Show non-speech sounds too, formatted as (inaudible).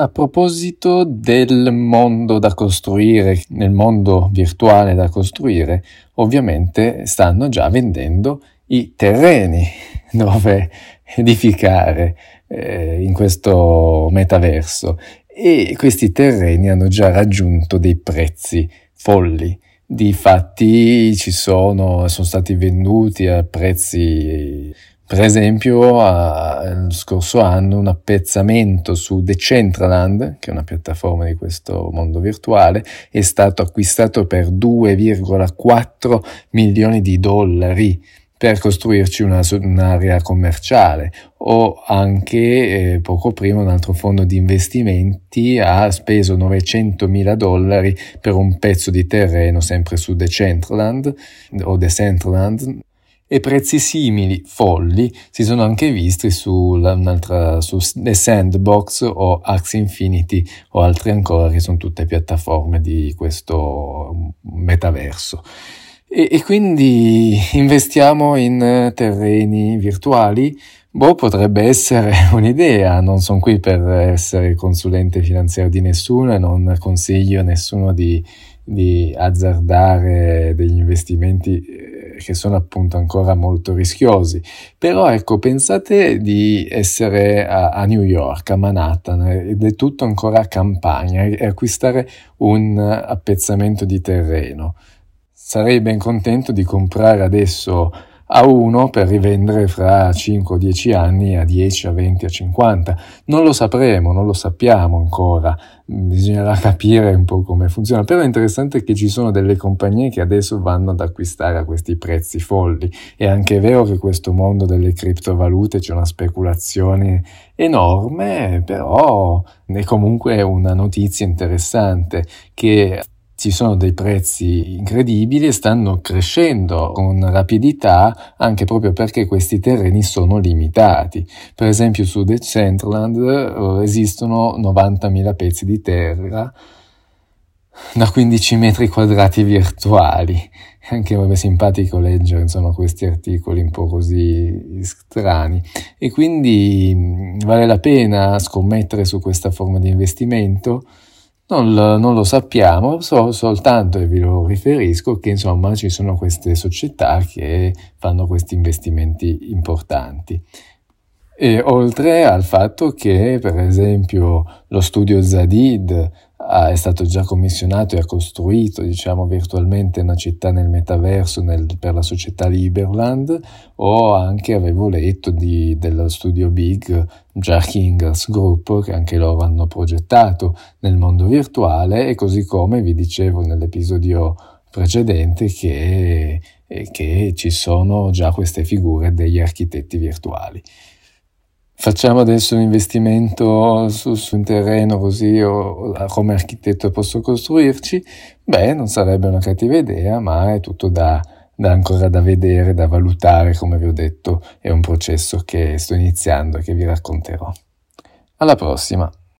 A proposito del mondo da costruire, nel mondo virtuale da costruire, ovviamente stanno già vendendo i terreni (laughs) dove edificare eh, in questo metaverso e questi terreni hanno già raggiunto dei prezzi folli. Difatti ci sono, sono stati venduti a prezzi per esempio, a, lo scorso anno un appezzamento su Decentraland, che è una piattaforma di questo mondo virtuale, è stato acquistato per 2,4 milioni di dollari per costruirci una, un'area commerciale o anche eh, poco prima un altro fondo di investimenti ha speso 900 mila dollari per un pezzo di terreno sempre su Decentraland o Decentraland e prezzi simili, folli, si sono anche visti su, The Sandbox o Axie Infinity o altri ancora che sono tutte piattaforme di questo metaverso. E, e quindi investiamo in terreni virtuali? Boh, potrebbe essere (laughs) un'idea, non sono qui per essere consulente finanziario di nessuno e non consiglio a nessuno di, di azzardare degli investimenti eh, che sono appunto ancora molto rischiosi. Però ecco, pensate di essere a, a New York, a Manhattan, ed è tutto ancora campagna e acquistare un appezzamento di terreno sarei ben contento di comprare adesso a 1 per rivendere fra 5 o 10 anni a 10, a 20, a 50. Non lo sapremo, non lo sappiamo ancora, bisognerà capire un po' come funziona, però è interessante che ci sono delle compagnie che adesso vanno ad acquistare a questi prezzi folli. È anche vero che questo mondo delle criptovalute c'è una speculazione enorme, però è comunque una notizia interessante che ci sono dei prezzi incredibili e stanno crescendo con rapidità anche proprio perché questi terreni sono limitati. Per esempio su Decentraland eh, esistono 90.000 pezzi di terra da 15 metri quadrati virtuali. (laughs) Anche è simpatico leggere insomma, questi articoli un po' così strani. E quindi vale la pena scommettere su questa forma di investimento non non lo sappiamo, so soltanto, e vi lo riferisco, che insomma ci sono queste società che fanno questi investimenti importanti. E oltre al fatto che, per esempio, lo studio Zadid è stato già commissionato e ha costruito, diciamo, virtualmente una città nel metaverso nel, per la società Liberland, o anche avevo letto di, dello studio Big Jack Ingers Group, che anche loro hanno progettato nel mondo virtuale, e così come vi dicevo nell'episodio precedente che, che ci sono già queste figure degli architetti virtuali facciamo adesso un investimento su, su un terreno così o, o, come architetto posso costruirci, beh, non sarebbe una cattiva idea, ma è tutto da, da ancora da vedere, da valutare, come vi ho detto, è un processo che sto iniziando e che vi racconterò. Alla prossima!